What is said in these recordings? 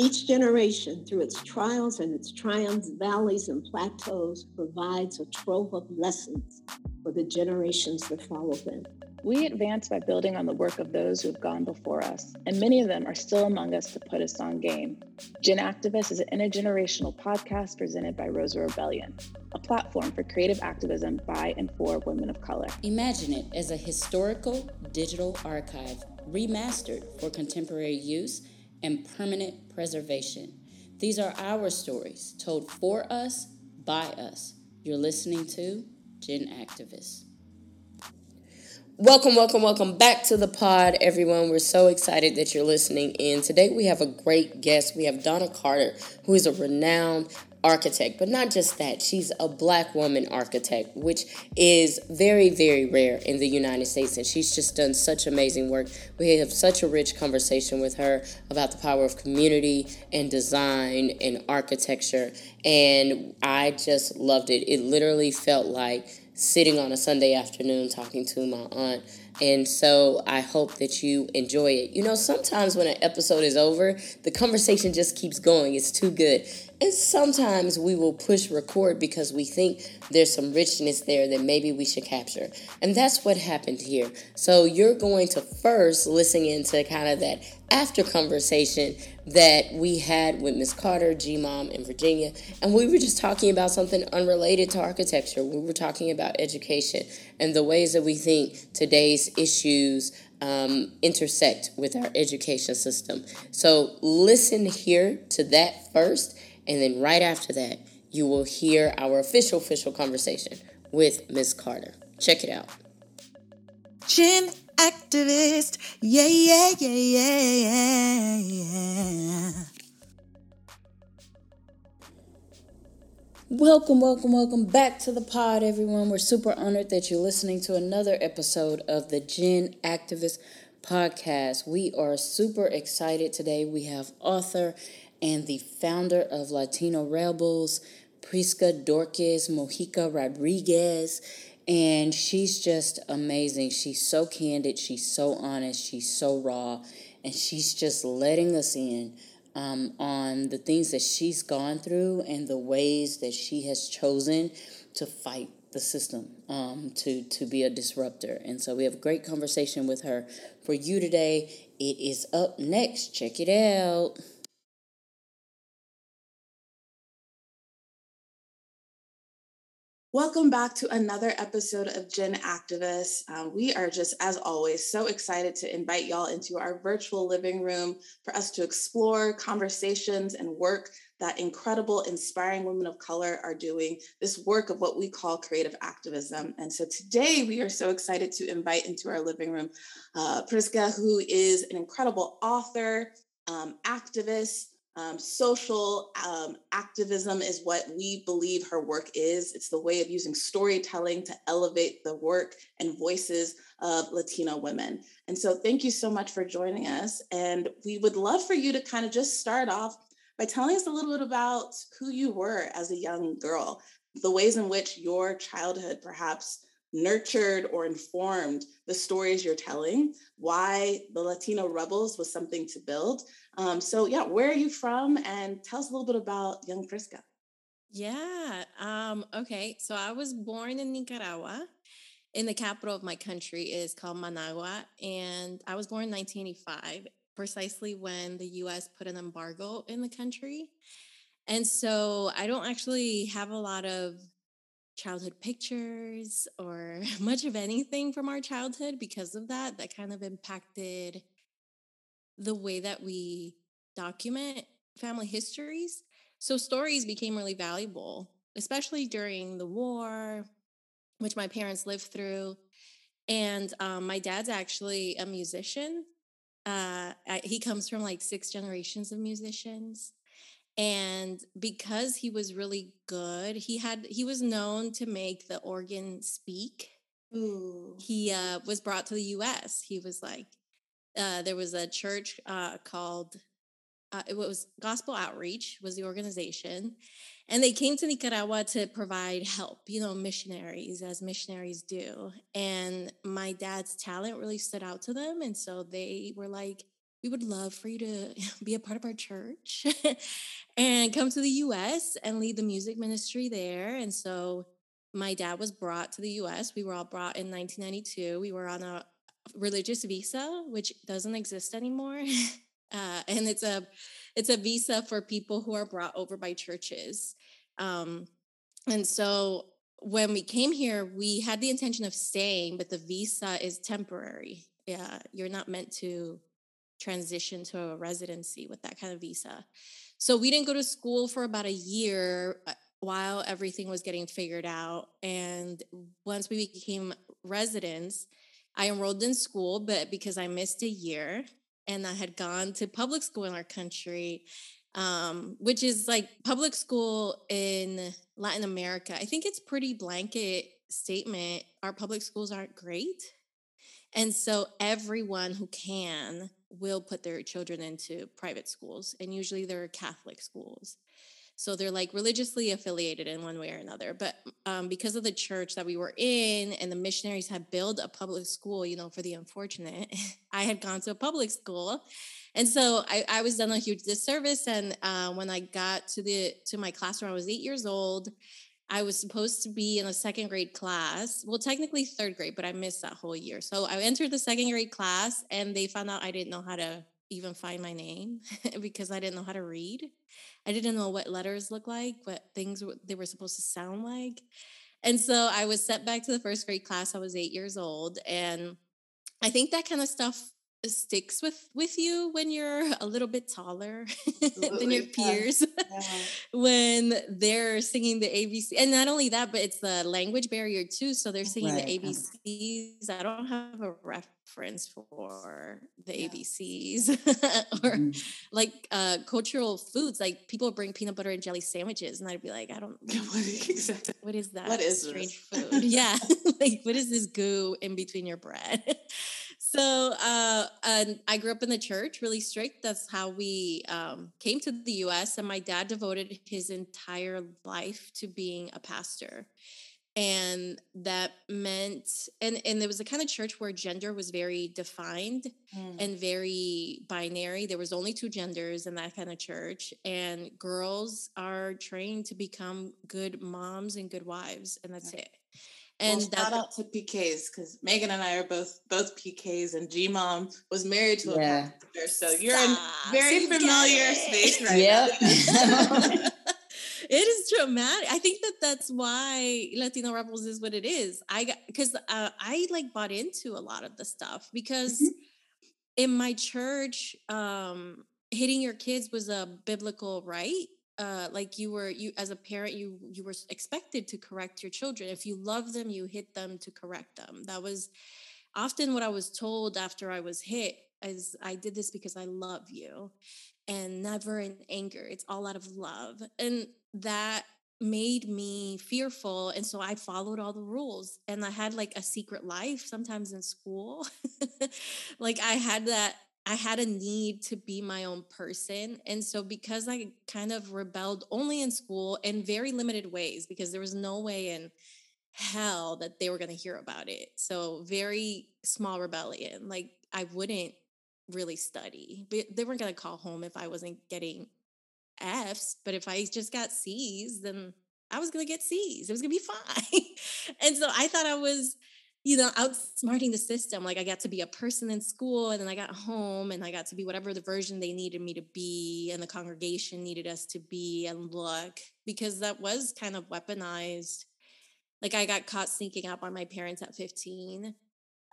Each generation, through its trials and its triumphs, valleys, and plateaus, provides a trove of lessons for the generations that follow them. We advance by building on the work of those who have gone before us, and many of them are still among us to put us on game. Gen Activist is an intergenerational podcast presented by Rosa Rebellion, a platform for creative activism by and for women of color. Imagine it as a historical digital archive remastered for contemporary use and permanent preservation. These are our stories told for us, by us. You're listening to Gen Activists. Welcome, welcome, welcome back to the pod, everyone. We're so excited that you're listening in. Today we have a great guest. We have Donna Carter, who is a renowned architect, but not just that, she's a black woman architect, which is very, very rare in the United States. And she's just done such amazing work. We have such a rich conversation with her about the power of community and design and architecture. And I just loved it. It literally felt like sitting on a Sunday afternoon talking to my aunt. And so I hope that you enjoy it. You know, sometimes when an episode is over, the conversation just keeps going. It's too good. And sometimes we will push record because we think there's some richness there that maybe we should capture. And that's what happened here. So you're going to first listen into kind of that after conversation that we had with Miss Carter, G Mom, in Virginia. And we were just talking about something unrelated to architecture. We were talking about education and the ways that we think today's issues um, intersect with our education system. So listen here to that first and then right after that, you will hear our official, official conversation with Miss Carter. Check it out. Gen activist, yeah, yeah, yeah, yeah, yeah. Welcome, welcome, welcome back to the pod, everyone. We're super honored that you're listening to another episode of the Gen Activist podcast. We are super excited today. We have author and the founder of Latina Rebels, Prisca Dorcas Mojica Rodriguez. And she's just amazing. She's so candid, she's so honest, she's so raw, and she's just letting us in um, on the things that she's gone through and the ways that she has chosen to fight the system um, to to be a disruptor. And so we have a great conversation with her for you today. It is up next. Check it out. Welcome back to another episode of Gen Activists. Um, we are just, as always, so excited to invite y'all into our virtual living room for us to explore conversations and work that incredible, inspiring women of color are doing this work of what we call creative activism. And so today we are so excited to invite into our living room uh, Prisca, who is an incredible author, um, activist, um, social um, activism is what we believe her work is. It's the way of using storytelling to elevate the work and voices of Latino women. And so, thank you so much for joining us. And we would love for you to kind of just start off by telling us a little bit about who you were as a young girl, the ways in which your childhood perhaps nurtured or informed the stories you're telling, why the Latina Rebels was something to build, um, so yeah, where are you from? And tell us a little bit about young Prisca. Yeah. Um, okay. So I was born in Nicaragua. In the capital of my country is called Managua, and I was born in 1985, precisely when the U.S. put an embargo in the country. And so I don't actually have a lot of childhood pictures or much of anything from our childhood because of that. That kind of impacted the way that we document family histories. So stories became really valuable, especially during the war, which my parents lived through. And um, my dad's actually a musician. Uh, I, he comes from like six generations of musicians. And because he was really good, he had he was known to make the organ speak. Ooh. He uh, was brought to the U.S. He was like uh, there was a church uh, called uh, it was Gospel Outreach was the organization, and they came to Nicaragua to provide help, you know, missionaries as missionaries do. And my dad's talent really stood out to them, and so they were like, we would love for you to be a part of our church and come to the US and lead the music ministry there. And so my dad was brought to the US. We were all brought in 1992. We were on a religious visa, which doesn't exist anymore. Uh, and it's a it's a visa for people who are brought over by churches. Um, and so when we came here, we had the intention of staying, but the visa is temporary. Yeah, you're not meant to transition to a residency with that kind of visa. So we didn't go to school for about a year uh, while everything was getting figured out. And once we became residents, I enrolled in school, but because I missed a year and I had gone to public school in our country, um, which is like public school in Latin America, I think it's pretty blanket statement. Our public schools aren't great. And so everyone who can will put their children into private schools, and usually they're Catholic schools. So they're like religiously affiliated in one way or another. But um, because of the church that we were in and the missionaries had built a public school, you know, for the unfortunate, I had gone to a public school. And so I, I was done a huge disservice. And uh, when I got to the to my classroom, I was eight years old. I was supposed to be in a second grade class. Well, technically third grade, but I missed that whole year. So I entered the second grade class and they found out I didn't know how to even find my name because I didn't know how to read. I didn't know what letters look like, what things they were supposed to sound like. And so I was sent back to the first grade class. I was eight years old. And I think that kind of stuff sticks with with you when you're a little bit taller than your peers yeah. when they're singing the abc and not only that but it's the language barrier too so they're singing right. the abcs i don't have a reference for the yeah. abcs or mm-hmm. like uh cultural foods like people bring peanut butter and jelly sandwiches and i'd be like i don't what, what is that what is strange this? food yeah like what is this goo in between your bread so uh, I grew up in the church, really strict. That's how we um, came to the U.S. And my dad devoted his entire life to being a pastor, and that meant and and there was a kind of church where gender was very defined mm. and very binary. There was only two genders in that kind of church, and girls are trained to become good moms and good wives, and that's it. And well, shout out to PKs because Megan and I are both both PKs, and G Mom was married to yeah. a pastor, so you're Stop. in very familiar space right yep. now. it is traumatic. I think that that's why Latina Rebels is what it is. I got because uh, I like bought into a lot of the stuff because mm-hmm. in my church, um, hitting your kids was a biblical right uh, like you were you as a parent you you were expected to correct your children. If you love them you hit them to correct them. That was often what i was told after i was hit is i did this because i love you and never in anger. It's all out of love. And that made me fearful and so i followed all the rules and i had like a secret life sometimes in school. Like i had that I had a need to be my own person. And so, because I kind of rebelled only in school in very limited ways, because there was no way in hell that they were going to hear about it. So, very small rebellion. Like, I wouldn't really study, but they weren't going to call home if I wasn't getting F's. But if I just got C's, then I was going to get C's. It was going to be fine. and so, I thought I was you know, outsmarting the system. Like I got to be a person in school and then I got home and I got to be whatever the version they needed me to be and the congregation needed us to be and look because that was kind of weaponized. Like I got caught sneaking up on my parents at 15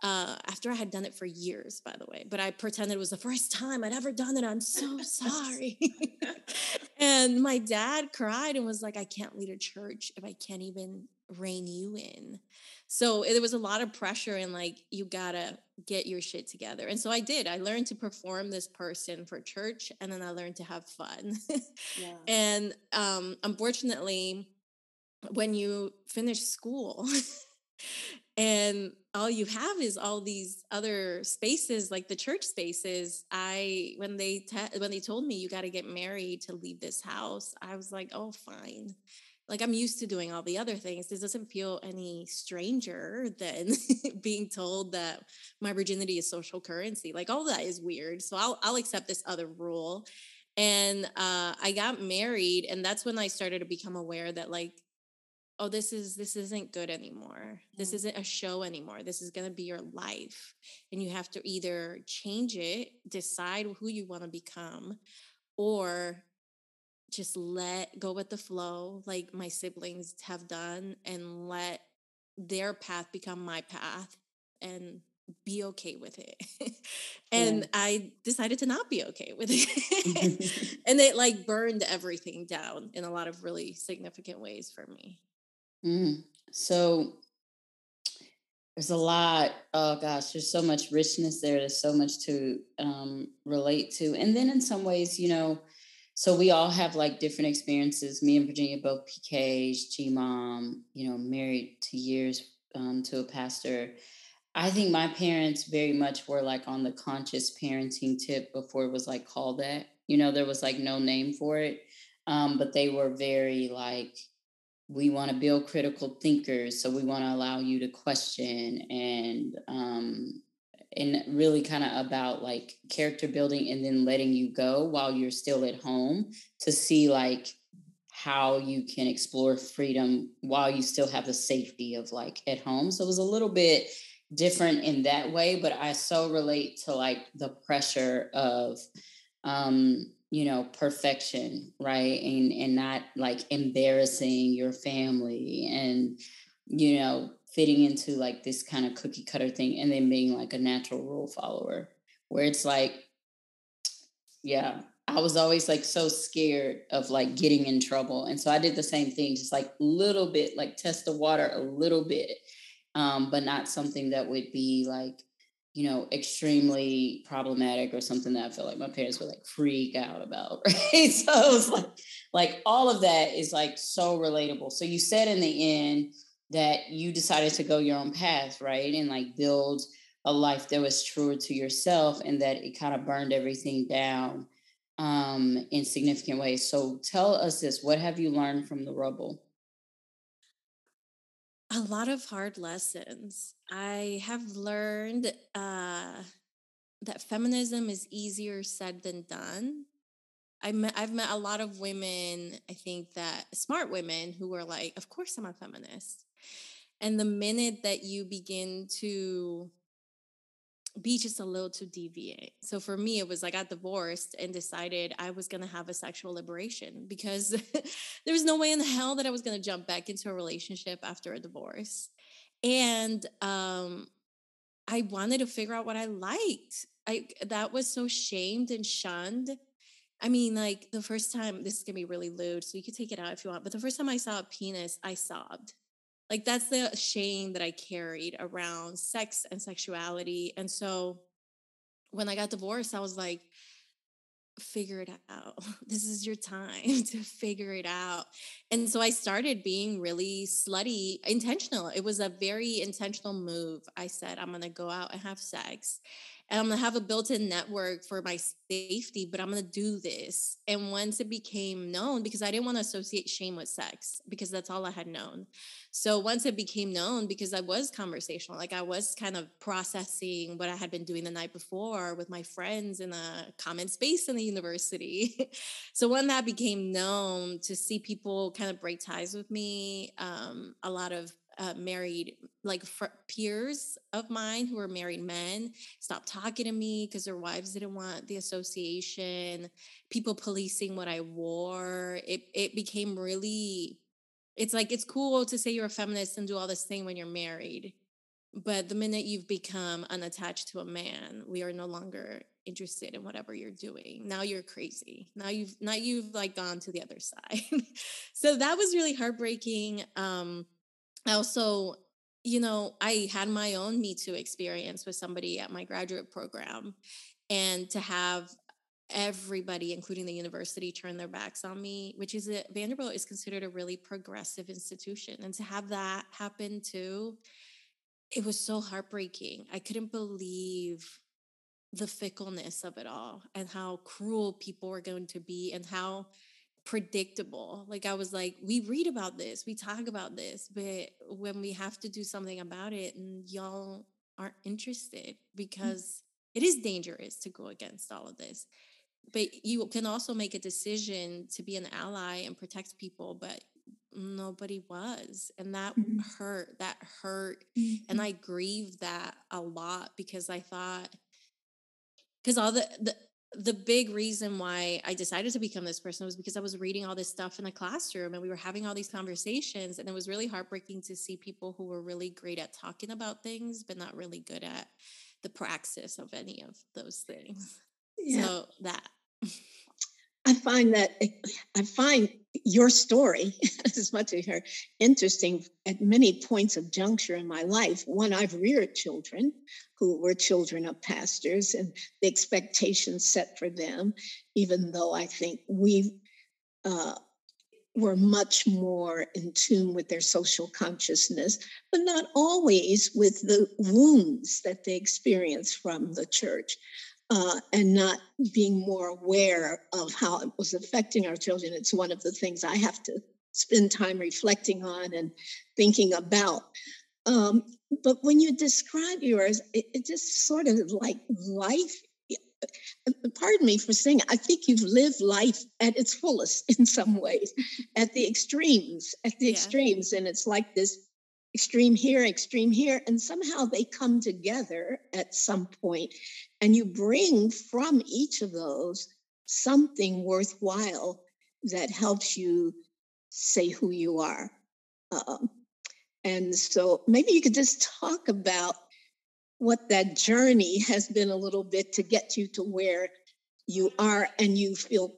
uh, after I had done it for years, by the way. But I pretended it was the first time I'd ever done it. I'm so sorry. and my dad cried and was like, I can't lead a church if I can't even rein you in. So there was a lot of pressure and like, you gotta get your shit together. And so I did. I learned to perform this person for church and then I learned to have fun. yeah. And um, unfortunately, when you finish school and all you have is all these other spaces like the church spaces i when they te- when they told me you got to get married to leave this house i was like oh fine like I'm used to doing all the other things. This doesn't feel any stranger than being told that my virginity is social currency. Like all that is weird. So I'll I'll accept this other rule. And uh, I got married, and that's when I started to become aware that like, oh, this is this isn't good anymore. This Mm. isn't a show anymore. This is gonna be your life, and you have to either change it, decide who you want to become, or just let go with the flow like my siblings have done and let their path become my path and be okay with it. and Yeah. I decided to not be okay with it. and it like burned everything down in a lot of really significant ways for me. Mm. So there's a lot. Oh gosh, there's so much richness there. There's so much to um, relate to. And then in some ways, you know, so we all have like different experiences. Me and Virginia both PKs, G mom, you know, married to years um, to a pastor. I think my parents very much were like on the conscious parenting tip before it was like called that. You know, there was like no name for it. Um, but they were very like, we want to build critical thinkers so we want to allow you to question and um and really kind of about like character building and then letting you go while you're still at home to see like how you can explore freedom while you still have the safety of like at home. So it was a little bit different in that way but i so relate to like the pressure of um you know perfection right? And and not like embarrassing your family and you know fitting into like this kind of cookie cutter thing and then being like a natural rule follower where it's like yeah i was always like so scared of like getting in trouble and so i did the same thing just like little bit like test the water a little bit um but not something that would be like you know, extremely problematic or something that I feel like my parents would like freak out about, right? So it was like, like all of that is like so relatable. So you said in the end that you decided to go your own path, right? And like build a life that was truer to yourself and that it kind of burned everything down um in significant ways. So tell us this, what have you learned from the rubble? A lot of hard lessons. I have learned uh, that feminism is easier said than done. I met, I've met a lot of women, I think that smart women who are like, of course I'm a feminist. And the minute that you begin to be just a little too deviate. So for me, it was like I got divorced and decided I was going to have a sexual liberation because there was no way in the hell that I was going to jump back into a relationship after a divorce. And um, I wanted to figure out what I liked. I that was so shamed and shunned. I mean, like the first time, this is gonna be really lewd, so you can take it out if you want. But the first time I saw a penis, I sobbed. Like that's the shame that I carried around sex and sexuality. And so when I got divorced, I was like, figure it out. This is your time to figure it out. And so I started being really slutty, intentional. It was a very intentional move. I said, I'm going to go out and have sex. And I'm to have a built in network for my safety, but I'm to do this. And once it became known, because I didn't want to associate shame with sex, because that's all I had known. So once it became known, because I was conversational, like I was kind of processing what I had been doing the night before with my friends in a common space in the university. so when that became known, to see people kind of break ties with me, um, a lot of uh, married like fr- peers of mine who were married men stopped talking to me because their wives didn't want the association people policing what i wore. It, it became really it's like it's cool to say you're a feminist and do all this thing when you're married but the minute you've become unattached to a man we are no longer interested in whatever you're doing. Now you're crazy. Now you've now you've like gone to the other side. So that was really heartbreaking um Oh, also, you know, I had my own Me Too experience with somebody at my graduate program. And to have everybody, including the university, turn their backs on me, which is that Vanderbilt is considered a really progressive institution. And to have that happen too, it was so heartbreaking. I couldn't believe the fickleness of it all and how cruel people were going to be and how predictable. Like I was like, we read about this, we talk about this, but when we have to do something about it and y'all aren't interested mm. because it is dangerous to go against all of this. But you can also make a decision to be an ally and protect people, but nobody was. And that mm-hmm. hurt. That hurt. Mm-hmm. And I grieved that a lot because I thought, because all the, the the big reason why I decided to become this person was because I was reading all this stuff in the classroom and we were having all these conversations. And it was really heartbreaking to see people who were really great at talking about things, but not really good at the praxis of any of those things. Yeah. So that. I find that I find your story as much as her interesting at many points of juncture in my life. One, I've reared children who were children of pastors and the expectations set for them, even though I think we uh, were much more in tune with their social consciousness, but not always with the wounds that they experienced from the church uh, and not being more aware of how it was affecting our children. It's one of the things I have to spend time reflecting on and thinking about. Um, but when you describe yours, it, it just sort of like life. Pardon me for saying, I think you've lived life at its fullest in some ways, at the extremes, at the yeah. extremes. And it's like this extreme here, extreme here, and somehow they come together at some point, and you bring from each of those something worthwhile that helps you say who you are. Um, and so maybe you could just talk about what that journey has been a little bit to get you to where you are and you feel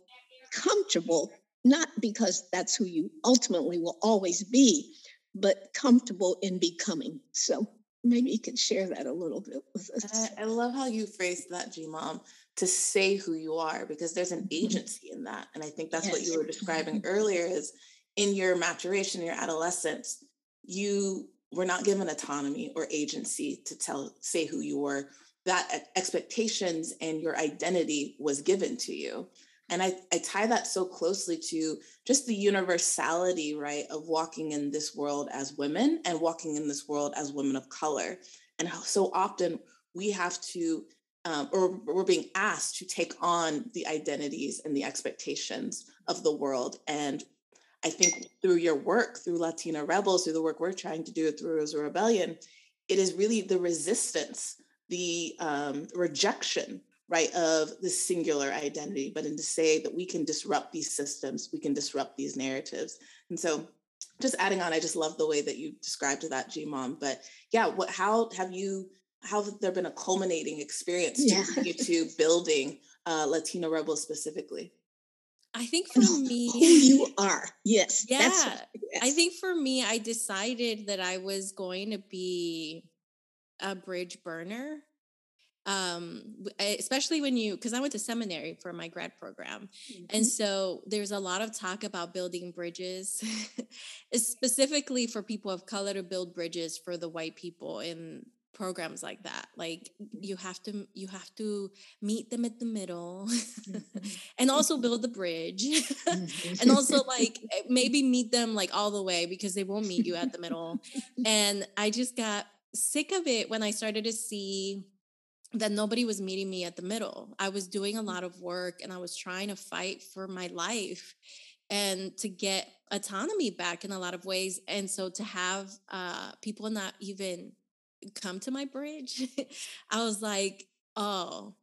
comfortable, not because that's who you ultimately will always be, but comfortable in becoming. So maybe you can share that a little bit with us. I, I love how you phrased that, G Mom, to say who you are, because there's an mm-hmm. agency in that. And I think that's yes. what you were describing earlier is in your maturation, your adolescence, you were not given autonomy or agency to tell, say who you were. That expectations and your identity was given to you. And I, I tie that so closely to just the universality, right, of walking in this world as women and walking in this world as women of color. And so often we have to, um, or we're being asked to take on the identities and the expectations of the world. And I think through your work, through Latina Rebels, through the work we're trying to do through Rosa Rebellion, it is really the resistance, the um, rejection right, of the singular identity, but in to say that we can disrupt these systems, we can disrupt these narratives. And so just adding on, I just love the way that you described that, G Mom. But yeah, what how have you how have there been a culminating experience yeah. to you to building uh, Latina Rebels specifically? I think for me, who you are, yes, yeah. Yes. I think for me, I decided that I was going to be a bridge burner um, especially when you because i went to seminary for my grad program mm-hmm. and so there's a lot of talk about building bridges specifically for people of color to build bridges for the white people in programs like that like you have to you have to meet them at the middle mm-hmm. and also build the bridge mm-hmm. and also like eh, maybe meet them like all the way because they won't meet you at the middle and i just got sick of it when i started to see that nobody was meeting me at the middle. I was doing a mm. lot of work and I was trying to fight for my life and to get autonomy back in a lot of ways. And so to have uh, people not even come to my bridge, I was like, oh,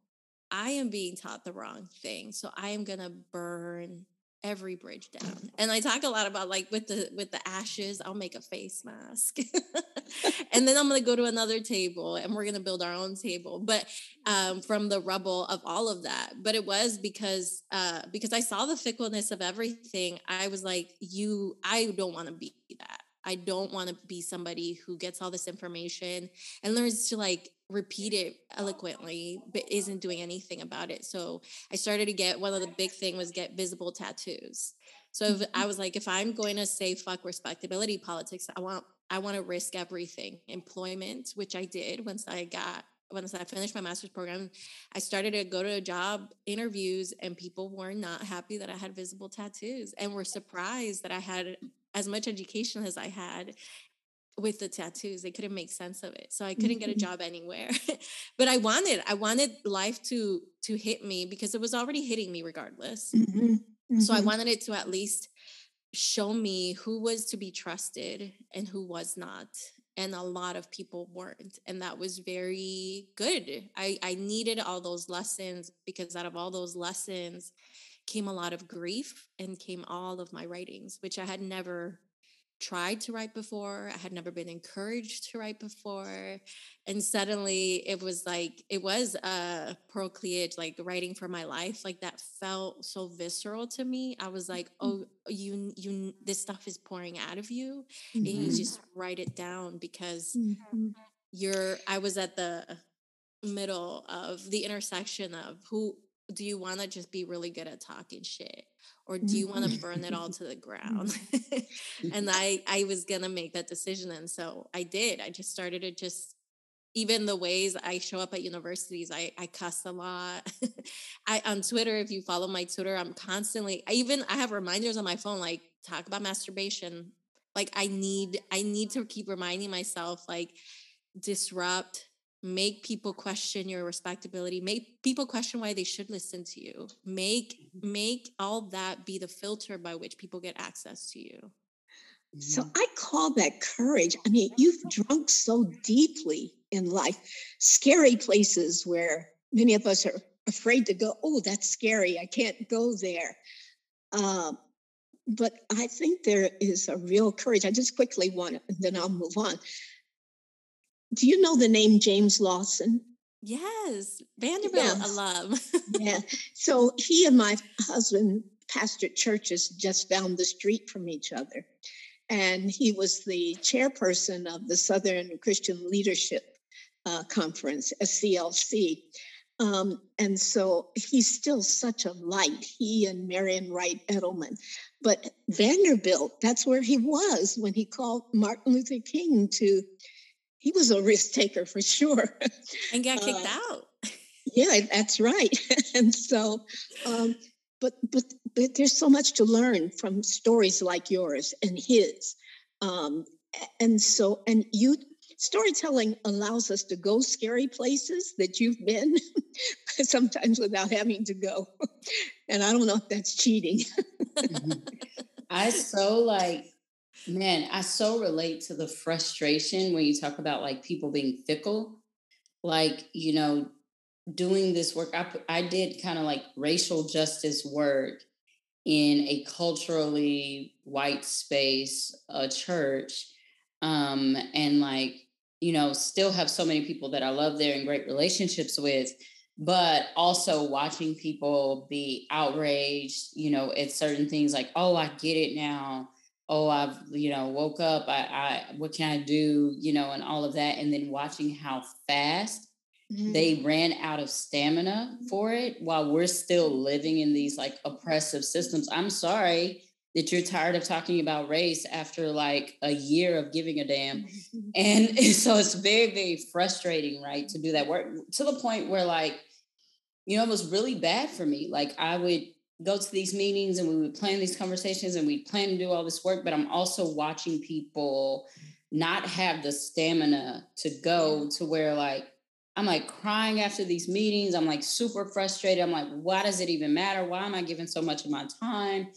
I am being taught the wrong thing. So I am going to burn every bridge down. And I talk a lot about like with the with the ashes, I'll make a face mask. and then I'm gonna go to another table and we're gonna build our own table. But um, from the rubble of all of that. But it was because uh, because I saw the fickleness of everything. I was like, you, I don't want to be that. I don't want to be somebody who gets all this information and learns to like repeat it eloquently but isn't doing anything about it. So i started to get one of the big thing was get visible tattoos. So if, i mm-hmm. was like if i'm going to say fuck respectability politics i want i want to risk everything. Employment which i did once i got once I finished my master's program, I started to go to job interviews and people were not happy that I had visible tattoos and were surprised that I had as much education as I had with the tattoos. They couldn't make sense of it. So I couldn't get a mm-hmm. job anywhere. but I wanted, I wanted life to to hit me because it was already hitting me regardless. Mm-hmm. Mm-hmm. So I mm-hmm. wanted it to at least show me who was to be trusted and who was not and a lot of people weren't and that was very good i i needed all those lessons because out of all those lessons came a lot of grief and came all of my writings which i had never tried to write before. I had never been encouraged to write before. And suddenly it was like, it was a Pearl Cleage, like writing for my life. Like that felt so visceral to me. I was like, mm-hmm. oh, you, you, this stuff is pouring out of you. Mm-hmm. And you just write it down because mm-hmm. you're, I was at the middle of the intersection of who, do you want to just be really good at talking shit? Or do you want to mm-hmm. burn it all to the ground? Mm-hmm. and i i was gonna make that decision and so i did. I just started to just even the ways i show up at universities i i cuss a lot. I on twitter if you follow my twitter i'm constantly i even i have reminders on my phone like talk about masturbation. Like i need i need to keep reminding myself like disrupt make people question your respectability make people question why they should listen to you. Make mm-hmm. make all that be the filter by which people get access to you. So i call that courage. I mean you've drunk so deeply in life scary places where many of us are afraid to go oh that's scary i can't go there. Um, but i think there is a real courage. I just quickly want to then i'll move on do you know the name James Lawson? Yes, Vanderbilt yes. alum. yeah. So he and my husband pastored churches just down the street from each other. And he was the chairperson of the Southern Christian Leadership uh, Conference, SCLC. Um, and so he's still such a light, he and Marian Wright Edelman. But Vanderbilt, that's where he was when he called Martin Luther King to he was a risk taker for sure. And got kicked uh, out. Yeah, that's right. and so, um, but but but there's so much to learn from stories like yours and his. Um, and so, and you storytelling allows us to go scary places that you've been sometimes without having to go. And I don't know if that's cheating. I so like Man, I so relate to the frustration when you talk about like people being fickle. Like, you know, doing this work, I, I did kind of like racial justice work in a culturally white space, a church, um, and like, you know, still have so many people that I love there and great relationships with, but also watching people be outraged, you know, at certain things like, oh, I get it now oh i've you know woke up i i what can i do you know and all of that and then watching how fast mm-hmm. they ran out of stamina for it while we're still living in these like oppressive systems i'm sorry that you're tired of talking about race after like a year of giving a damn mm-hmm. and so it's very very frustrating right to do that work to the point where like you know it was really bad for me like i would go to these meetings and we would plan these conversations and we'd plan to do all this work, but I'm also watching people not have the stamina to go to where like I'm like crying after these meetings. I'm like super frustrated. I'm like, why does it even matter? Why am I giving so much of my time?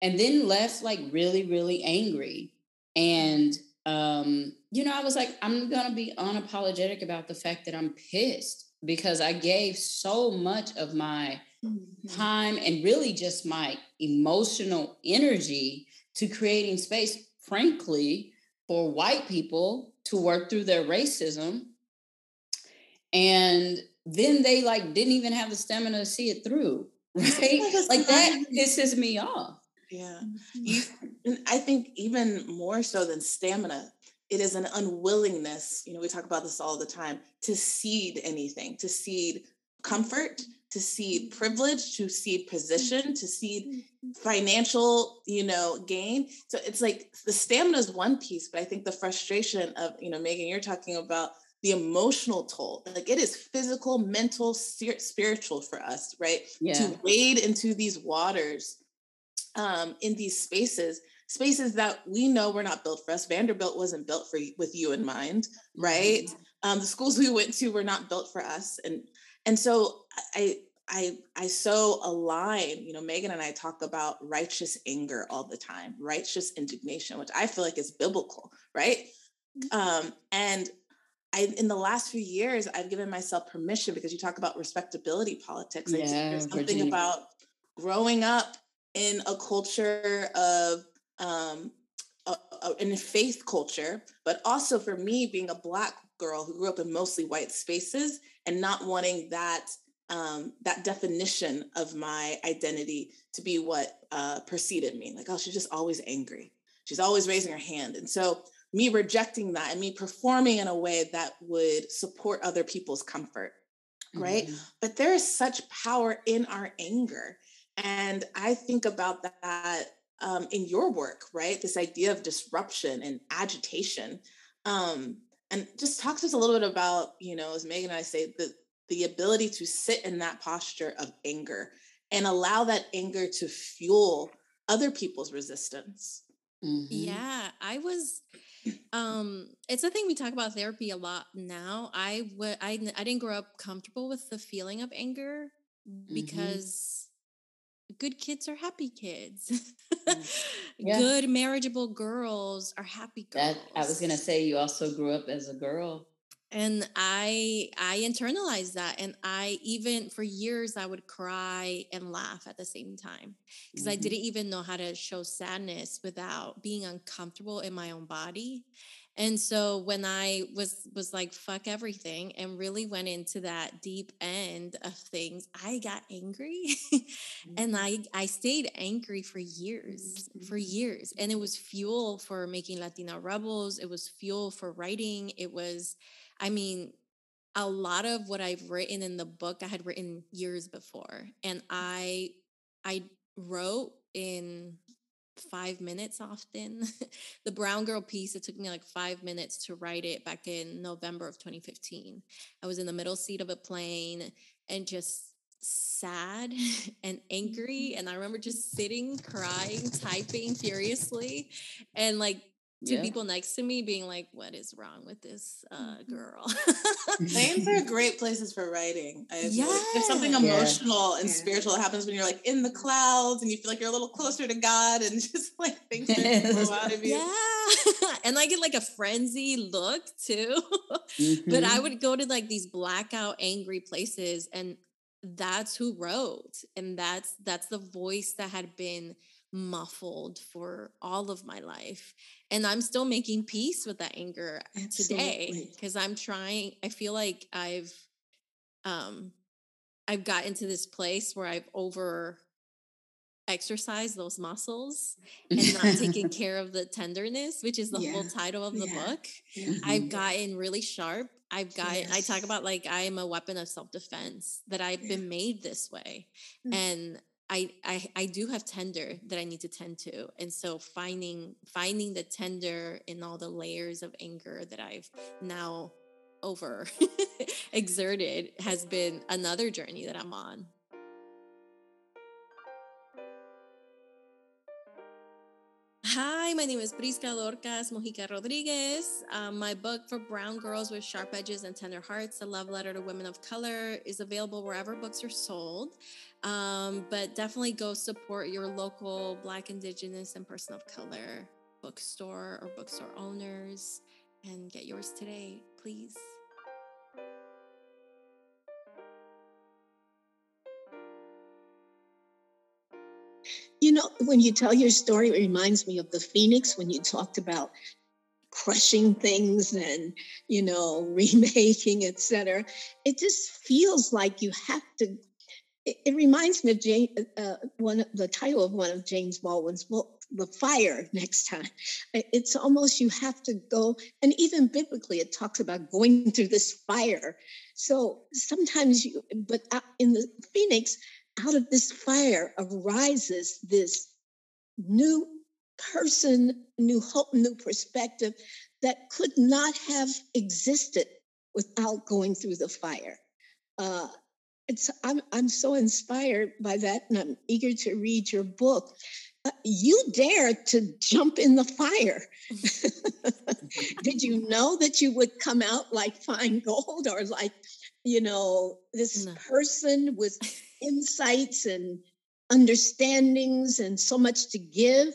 And then left like really, really angry. And um, you know, I was like, I'm gonna be unapologetic about the fact that I'm pissed because I gave so much of my mm-hmm. time and really just my emotional energy to creating space, frankly, for white people to work through their racism. And then they like didn't even have the stamina to see it through, right? like that pisses me off. Yeah. You, and I think even more so than stamina, it is an unwillingness, you know, we talk about this all the time, to cede anything, to cede comfort, to see privilege, to see position, to cede mm-hmm. financial, you know, gain. So it's like the stamina is one piece, but I think the frustration of, you know, Megan, you're talking about the emotional toll. Like it is physical, mental, spiritual for us, right? Yeah. To wade into these waters um, in these spaces, spaces that we know were not built for us. Vanderbilt wasn't built for with you in mind, right? Mm-hmm. Um, the schools we went to were not built for us, and and so I I I so align. You know, Megan and I talk about righteous anger all the time, righteous indignation, which I feel like is biblical, right? Mm-hmm. Um, and I, in the last few years, I've given myself permission because you talk about respectability politics. Yeah, there's something Virginia. about growing up in a culture of um, a, a, in a faith culture, but also for me being a black girl who grew up in mostly white spaces and not wanting that um, that definition of my identity to be what uh, preceded me. Like, oh, she's just always angry. She's always raising her hand. And so me rejecting that and me performing in a way that would support other people's comfort. Right. Mm-hmm. But there is such power in our anger. And I think about that um, in your work, right? This idea of disruption and agitation. Um, and just talk to us a little bit about, you know, as Megan and I say, the, the ability to sit in that posture of anger and allow that anger to fuel other people's resistance. Mm-hmm. Yeah, I was um it's a thing we talk about therapy a lot now. I would I I didn't grow up comfortable with the feeling of anger mm-hmm. because mm-hmm. Good kids are happy kids. Mm. yeah. Good marriageable girls are happy girls. That I was going to say you also grew up as a girl and i i internalized that and i even for years i would cry and laugh at the same time because mm-hmm. i didn't even know how to show sadness without being uncomfortable in my own body and so when i was was like fuck everything and really went into that deep end of things i got angry and mm-hmm. i i stayed angry for years for mm-hmm. years and it was fuel for making latina rebels it was fuel for writing it was I mean, a lot of what I've written in the book I had written years before. And I I wrote in five minutes often. the brown girl piece, it took me like five minutes to write it back in November of 2015. I was in the middle seat of a plane and just sad and angry. And I remember just sitting, crying, typing furiously, and like two yeah. people next to me being like, "What is wrong with this uh, mm-hmm. girl?" Planes are great places for writing. Yeah, there's something emotional yeah. and yeah. spiritual that happens when you're like in the clouds and you feel like you're a little closer to God and just like things flow out of you. Yeah, and I get like a frenzy look too. Mm-hmm. But I mm-hmm. would go to like these blackout angry places, and that's who wrote, and that's that's the voice that had been muffled for all of my life and i'm still making peace with that anger Absolutely. today because i'm trying i feel like i've um i've gotten to this place where i've over exercised those muscles and not taking care of the tenderness which is the yeah. whole title of the yeah. book yeah. i've gotten really sharp I've got yes. I talk about like I am a weapon of self-defense that I've been made this way. Mm-hmm. And I, I I do have tender that I need to tend to, and so finding finding the tender in all the layers of anger that I've now over exerted has been another journey that I'm on. Hi, my name is Prisca Dorcas Mojica Rodriguez. Um, my book for brown girls with sharp edges and tender hearts, A Love Letter to Women of Color, is available wherever books are sold. Um, but definitely go support your local Black, Indigenous, and person of color bookstore or bookstore owners and get yours today, please. You know, when you tell your story, it reminds me of the Phoenix when you talked about crushing things and you know remaking etc it just feels like you have to it, it reminds me of Jane, uh, one the title of one of james baldwin's books the fire next time it's almost you have to go and even biblically it talks about going through this fire so sometimes you but in the phoenix out of this fire arises this new person, new hope, new perspective that could not have existed without going through the fire. Uh, it's I'm I'm so inspired by that, and I'm eager to read your book. Uh, you dare to jump in the fire. Did you know that you would come out like fine gold, or like, you know, this no. person with insights and understandings and so much to give?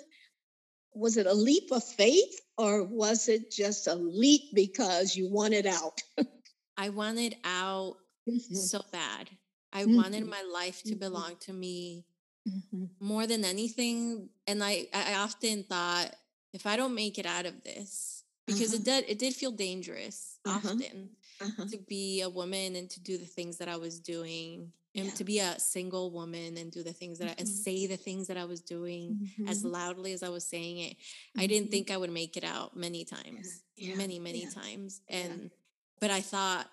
Was it a leap of faith, or was it just a leap because you wanted out? I wanted out mm-hmm. so bad. I mm-hmm. wanted my life to mm-hmm. belong to me mm-hmm. more than anything. And I, I often thought, if I don't make it out of this, because uh-huh. it did it did feel dangerous uh-huh. often uh-huh. to be a woman and to do the things that I was doing and yeah. to be a single woman and do the things that mm-hmm. I, and say the things that I was doing mm-hmm. as loudly as I was saying it. Mm-hmm. I didn't think I would make it out many times, yeah. many, many yeah. times. And, but I thought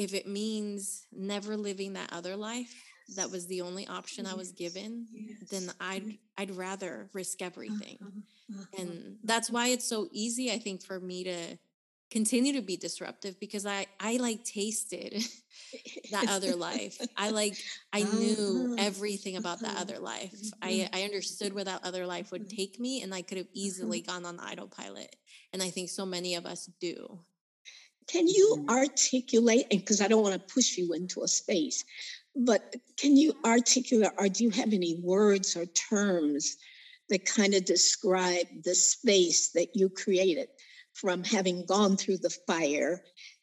if it means never living that other life, that was the only option yes. I was given, yes. then I'd I'd rather risk everything. Uh-huh. Uh-huh. And that's why it's so easy, I think, for me to continue to be disruptive because I I like tasted that other life. I like I knew uh-huh. everything about that other life. I mm-hmm. I understood where that other life would take me and I could have easily gone on autopilot. And I think so many of us do. Can you mm-hmm. articulate, and because I don't want to push you into a space, but can you articulate, or do you have any words or terms that kind of describe the space that you created from having gone through the fire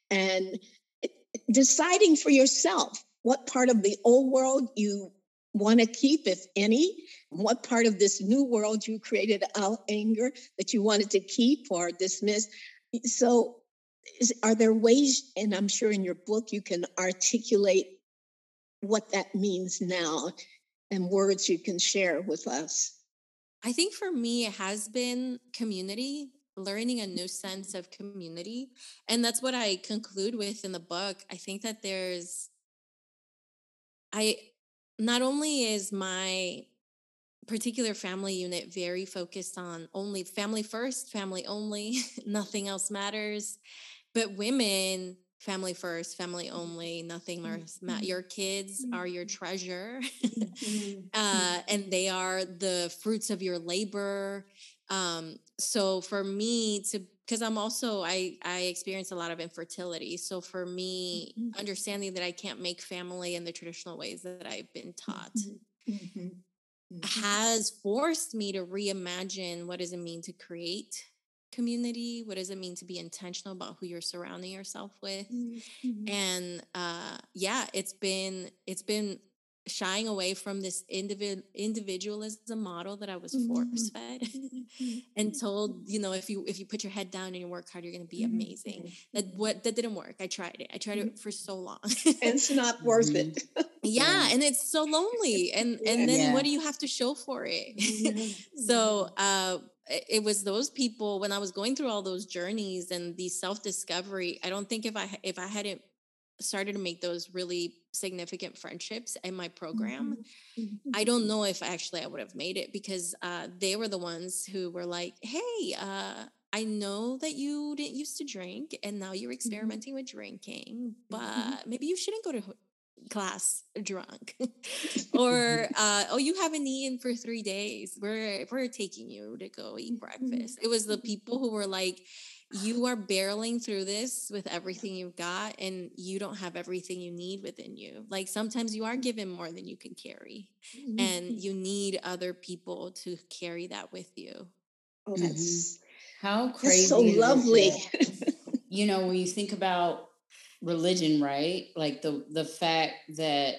and deciding for yourself what part of the old world you want to keep, if any, what part of this new world you created out anger that you wanted to keep or dismiss. So, is, are there ways, and I'm sure in your book you can articulate what that means now and words you can share with us? I think for me, it has been community, learning a new sense of community. And that's what I conclude with in the book. I think that there's, I, not only is my particular family unit very focused on only family first, family only, nothing else matters. But women family first, family only, nothing more. Mm-hmm. Your kids are your mm-hmm. treasure, mm-hmm. uh, and they are the fruits of your labor. Um, so for me to because I'm also I I experience a lot of infertility. So for me, mm-hmm. understanding that I can't make family in the traditional ways that I've been taught mm-hmm. mm-hmm. has forced me to reimagine what does it mean to create community what does it mean to be intentional about who you're surrounding yourself with mm-hmm. and uh yeah it's been it's been shying away from this individ- individualism model that I was force mm-hmm. fed mm-hmm. and told, you know, if you if you put your head down and you work hard, you're going to be amazing. That what that didn't work. I tried it. I tried it for so long. And it's not worth it. yeah, and it's so lonely. And and then yeah. what do you have to show for it? so uh it was those people when I was going through all those journeys and the self discovery. I don't think if I if I hadn't started to make those really significant friendships in my program, mm-hmm. mm-hmm. I don't know if actually I would have made it because uh, they were the ones who were like, "Hey, uh, I know that you didn't used to drink, and now you're mm-hmm. experimenting mm-hmm. with drinking, but mm-hmm. maybe you shouldn't go to class drunk or uh, oh you haven't eaten for three days we're we're taking you to go eat mm-hmm. breakfast it was the people who were like you are barreling through this with everything you've got and you don't have everything you need within you like sometimes you are given more than you can carry mm-hmm. and you need other people to carry that with you oh that's mm-hmm. how crazy so lovely you know when you think about religion, right? Like the the fact that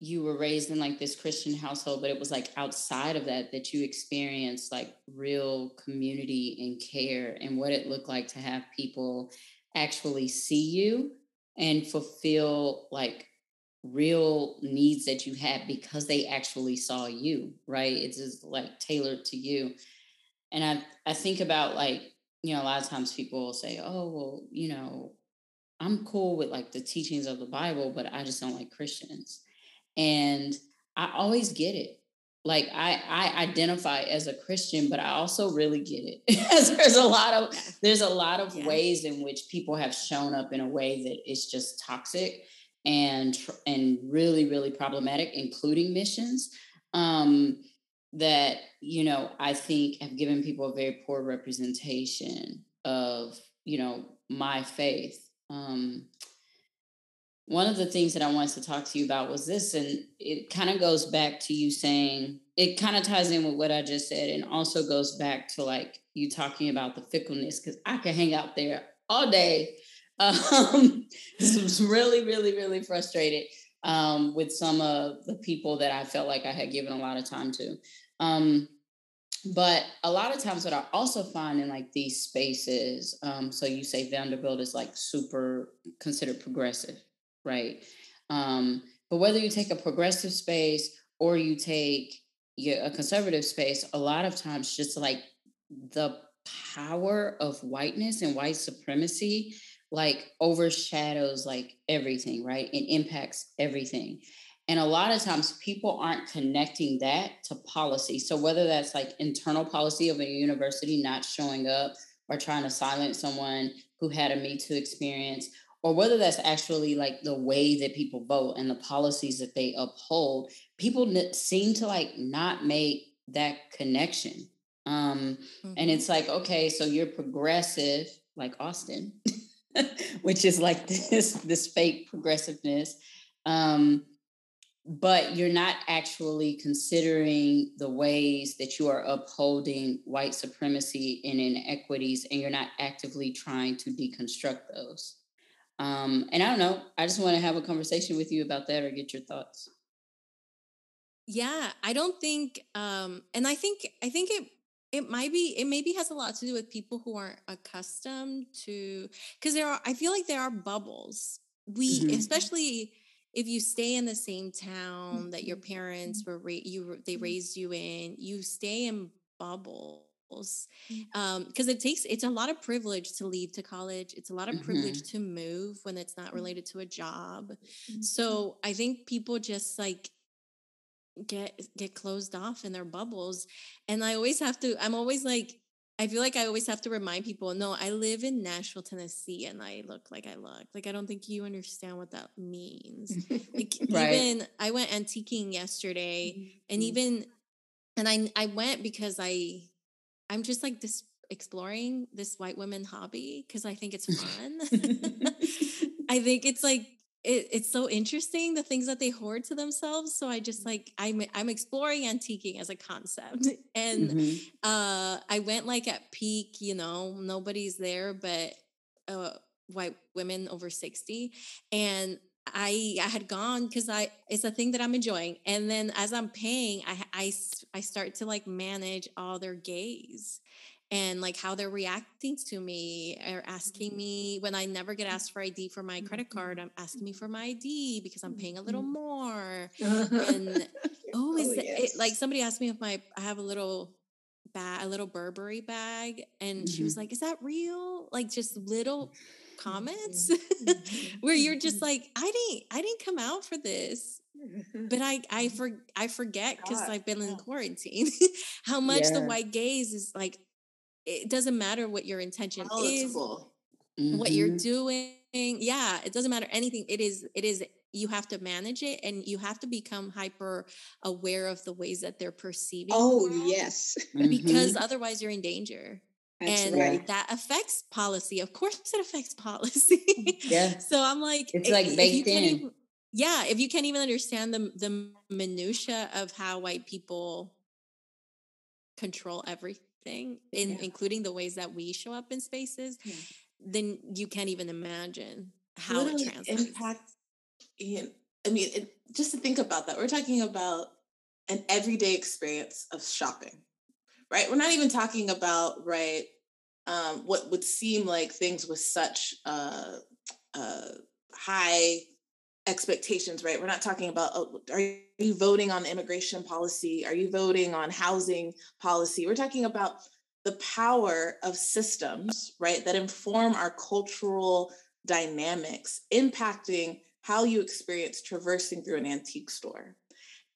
you were raised in like this Christian household, but it was like outside of that that you experienced like real community and care and what it looked like to have people actually see you and fulfill like real needs that you had because they actually saw you, right? It's just like tailored to you. And I I think about like, you know, a lot of times people will say, "Oh, well, you know, I'm cool with like the teachings of the Bible, but I just don't like Christians. And I always get it. like I I identify as a Christian, but I also really get it. there's a lot of there's a lot of yeah. ways in which people have shown up in a way that is just toxic and and really really problematic, including missions. Um, that you know I think have given people a very poor representation of you know my faith. Um, one of the things that I wanted to talk to you about was this, and it kind of goes back to you saying it kind of ties in with what I just said, and also goes back to like you talking about the fickleness because I could hang out there all day. Um, was really, really, really frustrated um, with some of the people that I felt like I had given a lot of time to. Um, but a lot of times, what I also find in like these spaces, um, so you say Vanderbilt is like super considered progressive right? Um, but whether you take a progressive space or you take a conservative space, a lot of times just like the power of whiteness and white supremacy like overshadows like everything, right? It impacts everything. And a lot of times people aren't connecting that to policy. So whether that's like internal policy of a university not showing up or trying to silence someone who had a Me Too experience, or whether that's actually like the way that people vote and the policies that they uphold people seem to like not make that connection um mm-hmm. and it's like okay so you're progressive like austin which is like this this fake progressiveness um but you're not actually considering the ways that you are upholding white supremacy and inequities and you're not actively trying to deconstruct those um, and I don't know, I just want to have a conversation with you about that or get your thoughts. Yeah, I don't think um and I think I think it it might be it maybe has a lot to do with people who aren't accustomed to because there are I feel like there are bubbles. We mm-hmm. especially if you stay in the same town that your parents were ra- you they mm-hmm. raised you in, you stay in bubbles because um, it takes it's a lot of privilege to leave to college it's a lot of mm-hmm. privilege to move when it's not related to a job mm-hmm. so i think people just like get get closed off in their bubbles and i always have to i'm always like I feel like I always have to remind people, no, I live in Nashville, Tennessee, and I look like I look. Like I don't think you understand what that means. like right. even I went antiquing yesterday, mm-hmm. and even and I I went because I I'm just like this exploring this white woman hobby because I think it's fun. I think it's like it, it's so interesting the things that they hoard to themselves. So I just like I'm I'm exploring antiquing as a concept, and mm-hmm. uh, I went like at peak. You know, nobody's there, but uh, white women over sixty, and I I had gone because I it's a thing that I'm enjoying, and then as I'm paying, I I I start to like manage all their gaze and like how they're reacting to me or asking mm-hmm. me when I never get asked for ID for my credit card, mm-hmm. I'm asking me for my ID because I'm paying a little mm-hmm. more. and oh, is oh, yes. it, like somebody asked me if my I have a little bag, a little Burberry bag, and mm-hmm. she was like, "Is that real?" Like just little comments where you're just like i didn't i didn't come out for this but i i for i forget because i've been in quarantine how much yeah. the white gaze is like it doesn't matter what your intention is mm-hmm. what you're mm-hmm. doing yeah it doesn't matter anything it is it is you have to manage it and you have to become hyper aware of the ways that they're perceiving oh yes because mm-hmm. otherwise you're in danger that's and right. that affects policy. Of course, it affects policy. Yeah. so I'm like, it's like baked in. Even, yeah, if you can't even understand the the minutia of how white people control everything, in, yeah. including the ways that we show up in spaces, yeah. then you can't even imagine how Literally it translates. Impact. In, I mean, it, just to think about that, we're talking about an everyday experience of shopping right? We're not even talking about, right, um, what would seem like things with such uh, uh, high expectations, right? We're not talking about, oh, are you voting on immigration policy? Are you voting on housing policy? We're talking about the power of systems, right, that inform our cultural dynamics, impacting how you experience traversing through an antique store.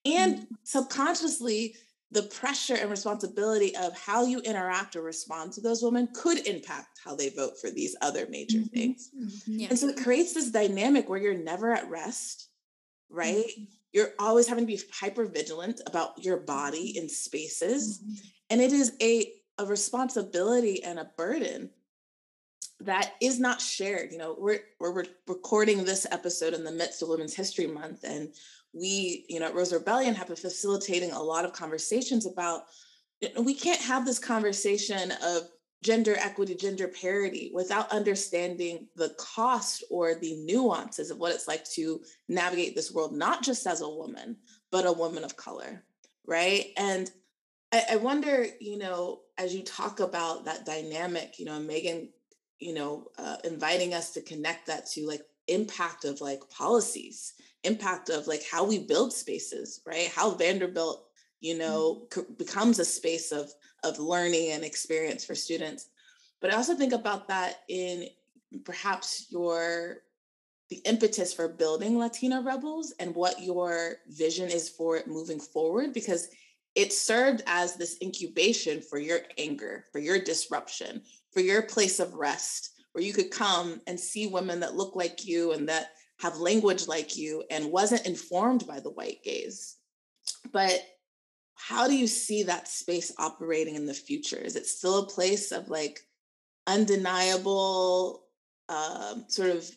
and mm-hmm. subconsciously the pressure and responsibility of how you interact or respond to those women could impact how they vote for these other major mm-hmm. things. Mm-hmm. Yeah. And so it creates this dynamic where you're never at rest, right? Mm-hmm. You're always having to be hyper vigilant about your body in spaces. Mm-hmm. And it is a, a responsibility and a burden that is not shared. You know, we're, we're recording this episode in the midst of Women's History Month, and we, you know, at Rose Rebellion have been facilitating a lot of conversations about we can't have this conversation of gender equity, gender parity without understanding the cost or the nuances of what it's like to navigate this world, not just as a woman, but a woman of color. Right. And I, I wonder, you know, as you talk about that dynamic, you know, Megan, you know, uh, inviting us to connect that to like impact of like policies impact of like how we build spaces, right? How Vanderbilt, you know, mm-hmm. becomes a space of of learning and experience for students. But I also think about that in perhaps your the impetus for building Latina Rebels and what your vision is for it moving forward because it served as this incubation for your anger, for your disruption, for your place of rest, where you could come and see women that look like you and that have language like you and wasn't informed by the white gaze. But how do you see that space operating in the future? Is it still a place of like undeniable, uh, sort of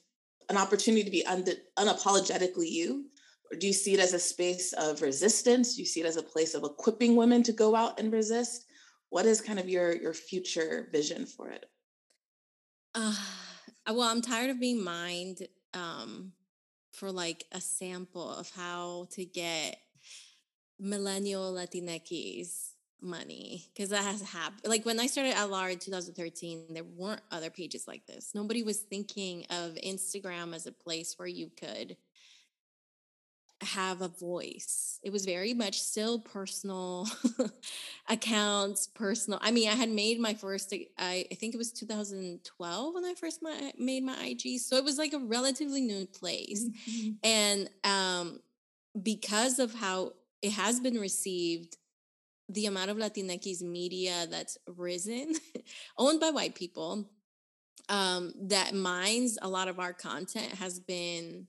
an opportunity to be un- unapologetically you? Or do you see it as a space of resistance? Do you see it as a place of equipping women to go out and resist? What is kind of your your future vision for it? Uh, well, I'm tired of being mined um, for like a sample of how to get millennial Latinx money because that has happened. Like when I started LR in 2013, there weren't other pages like this. Nobody was thinking of Instagram as a place where you could have a voice. It was very much still personal accounts, personal. I mean, I had made my first, I, I think it was 2012 when I first my, made my IG. So it was like a relatively new place. Mm-hmm. And um, because of how it has been received, the amount of Latinx media that's risen, owned by white people, um, that mines a lot of our content has been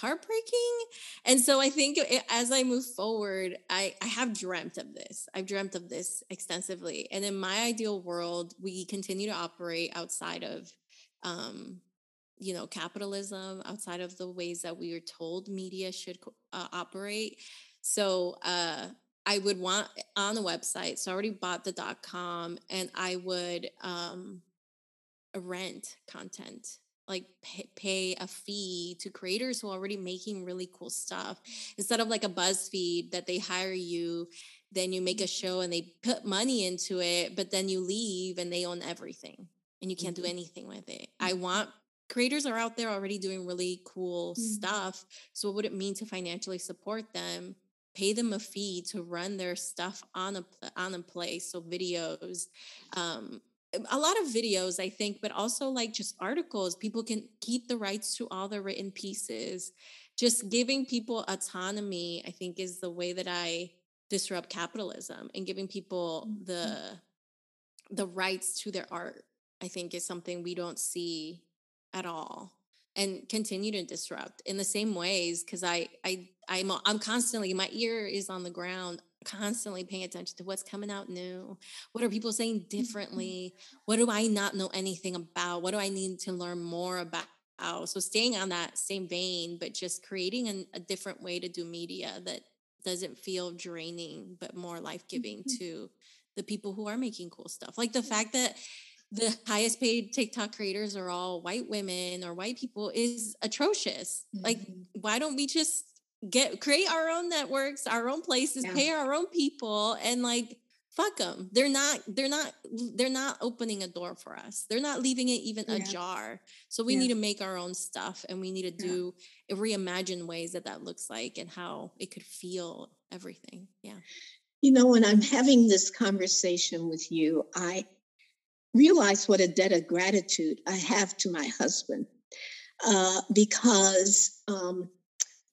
heartbreaking. And so I think as I move forward, I, I have dreamt of this. I've dreamt of this extensively. And in my ideal world, we continue to operate outside of, um, you know, capitalism, outside of the ways that we are told media should uh, operate. So uh, I would want on the website. So I already bought the dot com, and I would um, rent content like pay, pay, a fee to creators who are already making really cool stuff instead of like a BuzzFeed that they hire you, then you make a mm-hmm. show and they put money into it, but then you leave and they own everything and you can't mm-hmm. do anything with it. I mm-hmm. want creators are out there already doing really cool mm-hmm. stuff. So what would it mean to financially support them? Pay them a fee to run their stuff on a on a place, so videos, um, a lot of videos i think but also like just articles people can keep the rights to all the written pieces just giving people autonomy i think is the way that i disrupt capitalism and giving people mm-hmm. the the rights to their art i think is something we don't see at all and continue to disrupt in the same ways because i i i'm i'm constantly my ear is on the ground constantly paying attention to what's coming out new. What are people saying mm-hmm. differently? What do I not know anything about? What do I need to learn more about? So staying on that same vein, but just creating an, a different way to do media that doesn't feel draining, but more life giving mm-hmm. to the people who are making cool stuff. Like the fact that the highest paid TikTok creators are all white women or white people is atrocious. Mm-hmm. Like, why don't we just get create our own networks, our own places, yeah. pay our own people, and like fuck them. They're not. They're not. They're not opening a door for us. They're not leaving it even yeah. ajar. So we yeah. need to make our own stuff, and we need to do reimagine ways that that looks like and how it could feel. Everything. Yeah. You know, when I'm having this conversation with you, I realize what a debt of gratitude I have to my husband uh, because um,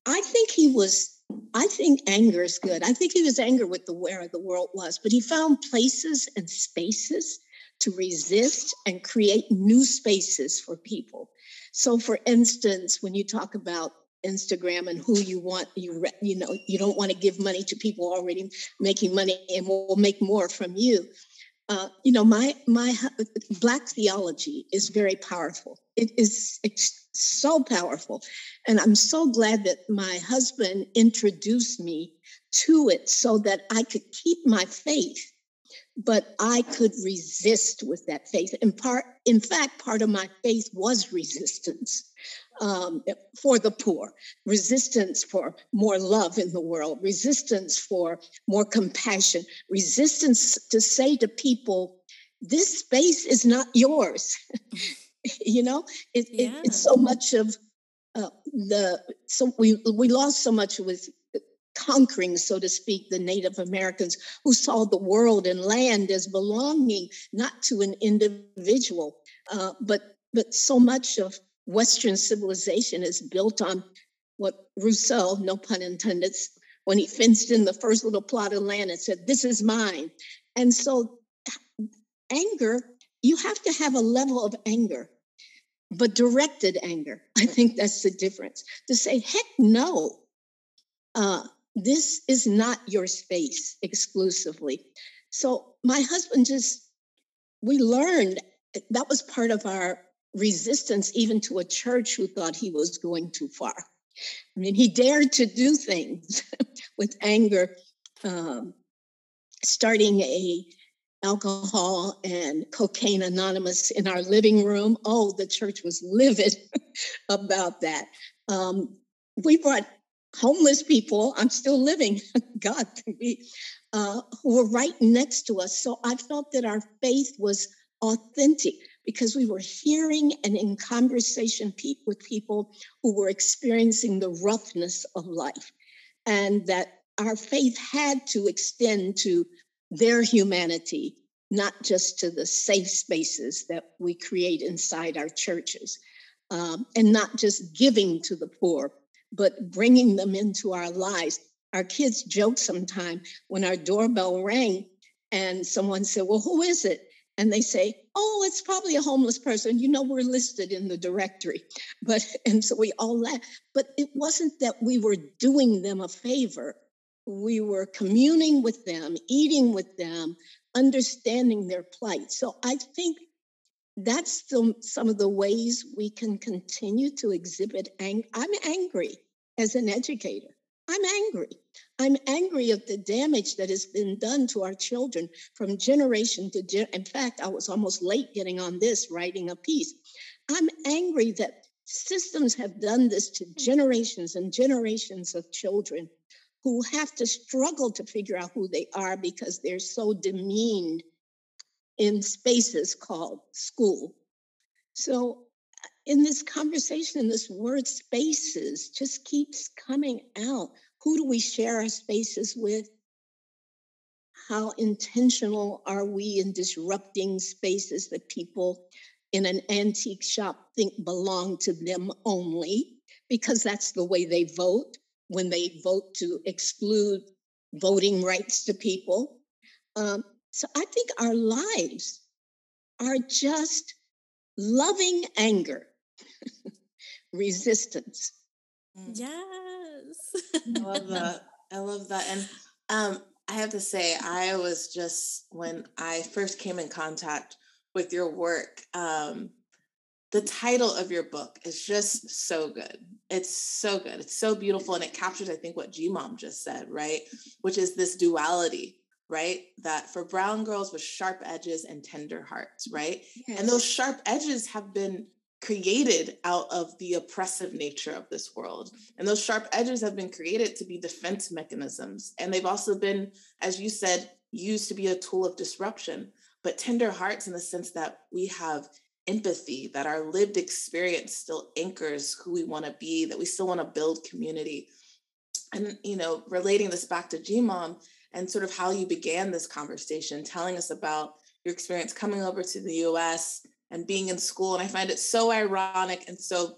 I think he was I think anger is good. I think he was angry with the where the world was, but he found places and spaces to resist and create new spaces for people. So, for instance, when you talk about Instagram and who you want, you you know, you don't want to give money to people already making money and will make more from you. Uh, you know, my my black theology is very powerful. It is so powerful, and I'm so glad that my husband introduced me to it so that I could keep my faith but I could resist with that faith. In part, in fact, part of my faith was resistance um, for the poor, resistance for more love in the world, resistance for more compassion, resistance to say to people, "This space is not yours." you know, it, yeah. it, it's so much of uh, the so we we lost so much with conquering, so to speak, the Native Americans who saw the world and land as belonging not to an individual, uh, but but so much of Western civilization is built on what Rousseau, no pun intended, when he fenced in the first little plot of land and said, "This is mine," and so anger, you have to have a level of anger but directed anger. I think that's the difference. To say, heck no, uh, this is not your space exclusively. So my husband just, we learned that was part of our resistance even to a church who thought he was going too far. I mean, he dared to do things with anger, um, starting a alcohol and cocaine anonymous in our living room. Oh, the church was livid about that. Um, we brought homeless people, I'm still living, God, uh, who were right next to us. So I felt that our faith was authentic because we were hearing and in conversation pe- with people who were experiencing the roughness of life, and that our faith had to extend to their humanity, not just to the safe spaces that we create inside our churches, um, and not just giving to the poor, but bringing them into our lives. Our kids joke sometimes when our doorbell rang and someone said, Well, who is it? And they say, Oh, it's probably a homeless person. You know, we're listed in the directory. But, and so we all laugh. But it wasn't that we were doing them a favor. We were communing with them, eating with them, understanding their plight. So I think that's the, some of the ways we can continue to exhibit anger. I'm angry as an educator. I'm angry. I'm angry at the damage that has been done to our children from generation to gen. In fact, I was almost late getting on this, writing a piece. I'm angry that systems have done this to generations and generations of children who have to struggle to figure out who they are because they're so demeaned in spaces called school. So, uh, in this conversation, in this word spaces just keeps coming out. Who do we share our spaces with? How intentional are we in disrupting spaces that people in an antique shop think belong to them only? Because that's the way they vote when they vote to exclude voting rights to people. Um, so I think our lives are just loving anger, resistance. Mm. Yes. I love that. I love that. And um, I have to say, I was just, when I first came in contact with your work, um, the title of your book is just so good. It's so good. It's so beautiful. And it captures, I think, what G Mom just said, right? Which is this duality right? That for brown girls with sharp edges and tender hearts, right? Yes. And those sharp edges have been created out of the oppressive nature of this world. And those sharp edges have been created to be defense mechanisms. And they've also been, as you said, used to be a tool of disruption. But tender hearts in the sense that we have empathy, that our lived experience still anchors who we want to be, that we still want to build community. And, you know, relating this back to GMOM, and sort of how you began this conversation, telling us about your experience coming over to the US and being in school. And I find it so ironic and so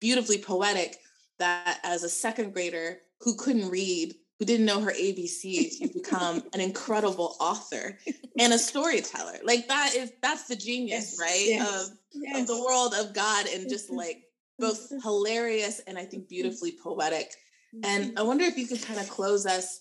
beautifully poetic that as a second grader, who couldn't read, who didn't know her ABCs, to become an incredible author and a storyteller. Like that is that's the genius, yes, right? Yes, of, yes. of the world of God and just mm-hmm. like both mm-hmm. hilarious and I think mm-hmm. beautifully poetic. And I wonder if you could kind of close us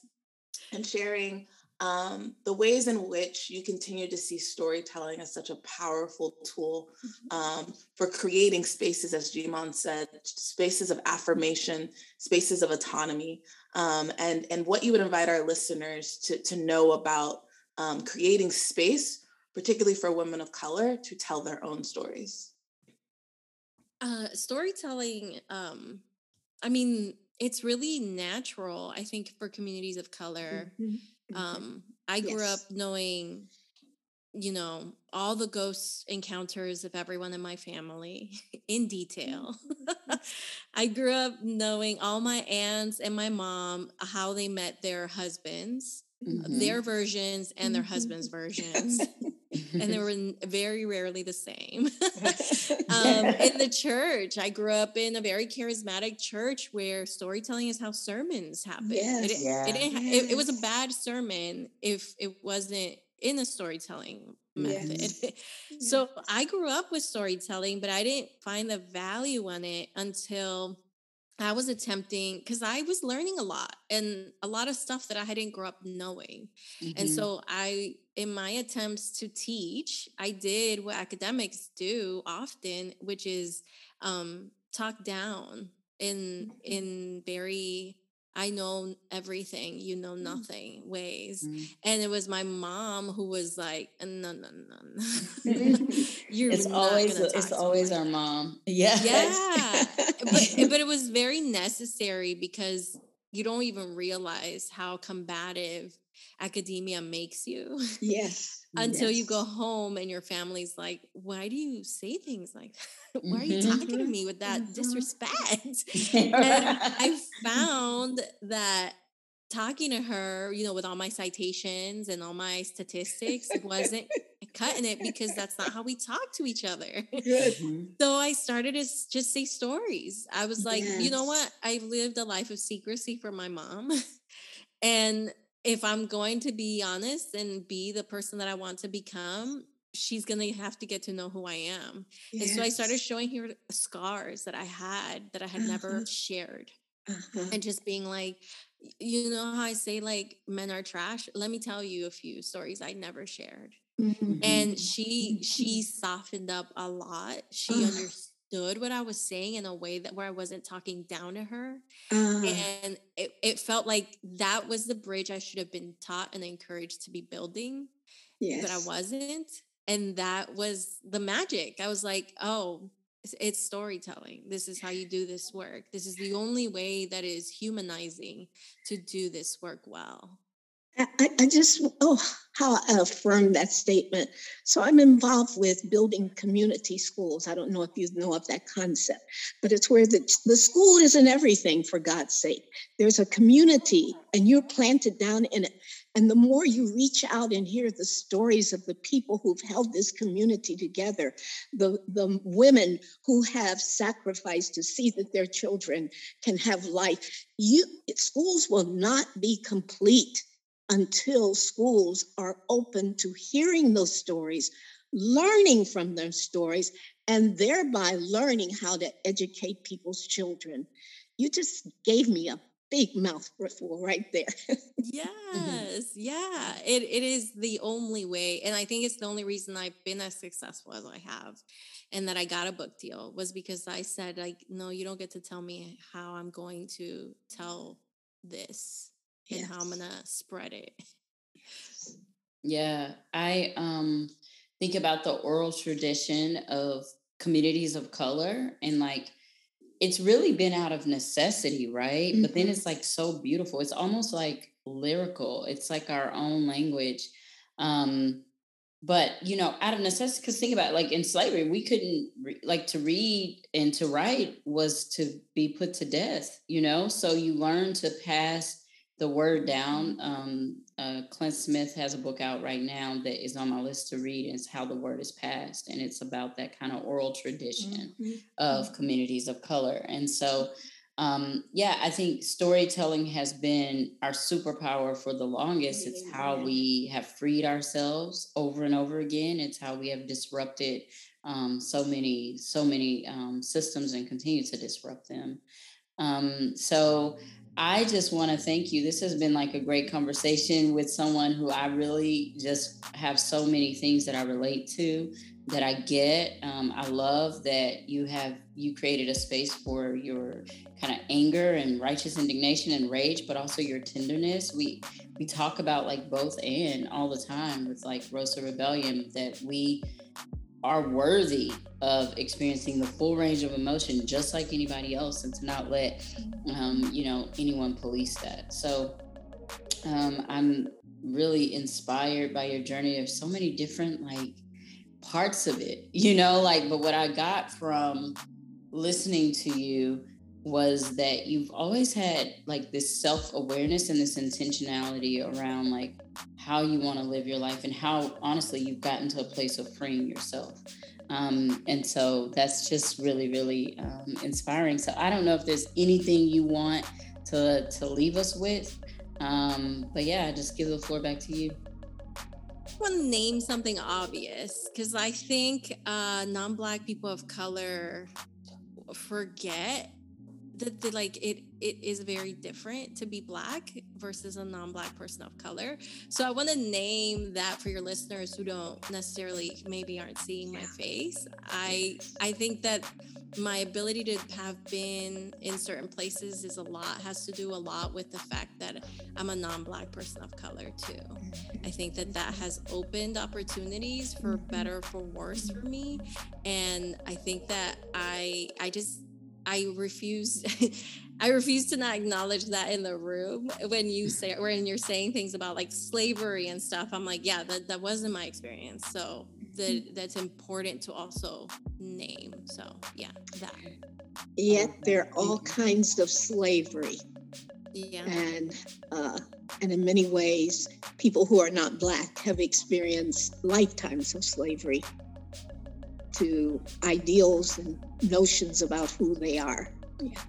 and sharing um, the ways in which you continue to see storytelling as such a powerful tool mm-hmm. um, for creating spaces, as G Mom said, spaces of affirmation, spaces of autonomy, um, and and what you would invite our listeners to to know about um, creating space, particularly for women of color, to tell their own stories. Uh, storytelling. Um, I mean, it's really natural. I think for communities of color. Mm-hmm Mm-hmm. Um, I grew yes. up knowing, you know, all the ghost encounters of everyone in my family in detail. Mm-hmm. I grew up knowing all my aunts and my mom, how they met their husbands, mm-hmm. their versions and their husbands' versions. and they were very rarely the same. um, in the church, I grew up in a very charismatic church where storytelling is how sermons happen. Yes. It, yeah. it, yes. it, it, was a bad sermon if it wasn't in the storytelling method. Yes. so I grew up with storytelling, but I didn't find the value in it until I was attempting because I was learning a lot and a lot of stuff that I hadn't grown up knowing. Mm-hmm. And so I, in my attempts to teach, I did what academics do often, which is um, talk down in mm-hmm. in very I know everything, you know mm. nothing ways. Mm. And it was my mom who was like, no, no, no, no. You're it's always it's always our mom. Yeah. Yeah. but but it was very necessary because you don't even realize how combative academia makes you. Yes. Until yes. you go home and your family's like, why do you say things like that? Why are you talking to mm-hmm. me with that mm-hmm. disrespect? and I found that talking to her, you know, with all my citations and all my statistics wasn't cutting it because that's not how we talk to each other. Good. Mm-hmm. So I started to just say stories. I was like, yes. you know what? I've lived a life of secrecy for my mom. and if I'm going to be honest and be the person that I want to become, she's going to have to get to know who I am. Yes. And so I started showing her scars that I had that I had uh-huh. never shared. Uh-huh. And just being like, you know how I say like men are trash? Let me tell you a few stories I never shared. Mm-hmm. And she she softened up a lot. She understood understood what I was saying in a way that where I wasn't talking down to her. Uh, and it, it felt like that was the bridge I should have been taught and encouraged to be building. Yes. But I wasn't. And that was the magic. I was like, oh, it's, it's storytelling. This is how you do this work. This is the only way that is humanizing to do this work well. I, I, just, oh, how I affirm that statement. So I'm involved with building community schools. I don't know if you know of that concept, but it's where the, the school isn't everything, for God's sake. There's a community and you're planted down in it. And the more you reach out and hear the stories of the people who've held this community together, the, the women who have sacrificed to see that their children can have life, you schools will not be complete until schools are open to hearing those stories, learning from those stories, and thereby learning how to educate people's children. You just gave me a big mouthful right there. Mm-hmm. yes, mm-hmm. yeah. It it is the only way. And I think it's the only reason I've been as successful as I have and that I got a book deal was because I said, like, no, you don't get to tell me how I'm going to tell this and how I'm gonna spread it. Yeah, I um think about the oral tradition of communities of color and like it's really been out of necessity, right? Mm-hmm. But then mm-hmm. it's like so beautiful. It's almost like lyrical. It's like our own language. Um but you know out of necessity because think about it, like in slavery we couldn't re- like to read and to write was to be put to death you know so you learn to pass the word down. Um, uh, Clint Smith has a book out right now that is on my list to read. It's how the word is passed, and it's about that kind of oral tradition mm-hmm. of mm-hmm. communities of color. And so, um, yeah, I think storytelling has been our superpower for the longest. It's how we have freed ourselves over and over again. It's how we have disrupted um, so many, so many um, systems and continue to disrupt them. Um, so I just want to thank you. This has been like a great conversation with someone who I really just have so many things that I relate to that I get. Um, I love that you have you created a space for your kind of anger and righteous indignation and rage, but also your tenderness. We we talk about like both and all the time with like Rosa Rebellion that we are worthy of experiencing the full range of emotion just like anybody else and to not let um, you know anyone police that. So um, i'm really inspired by your journey. There's so many different like parts of it, you know, like, but what I got from listening to you was that you've always had like this self awareness and this intentionality around like how you want to live your life and how honestly you've gotten to a place of freeing yourself. Um, and so that's just really, really um, inspiring. So I don't know if there's anything you want to to leave us with, um, but yeah, I just give the floor back to you I want to name something obvious because I think uh, non-black people of color forget that the, like it it is very different to be black versus a non-black person of color. So i want to name that for your listeners who don't necessarily maybe aren't seeing my face. I i think that my ability to have been in certain places is a lot has to do a lot with the fact that i'm a non-black person of color too. I think that that has opened opportunities for better for worse for me. And i think that i i just I refuse I refuse to not acknowledge that in the room when you say when you're saying things about like slavery and stuff. I'm like, yeah, that, that wasn't my experience. So that that's important to also name. So yeah, that. Yet there are all kinds of slavery. Yeah. And uh, and in many ways, people who are not black have experienced lifetimes of slavery to ideals and notions about who they are. Yeah.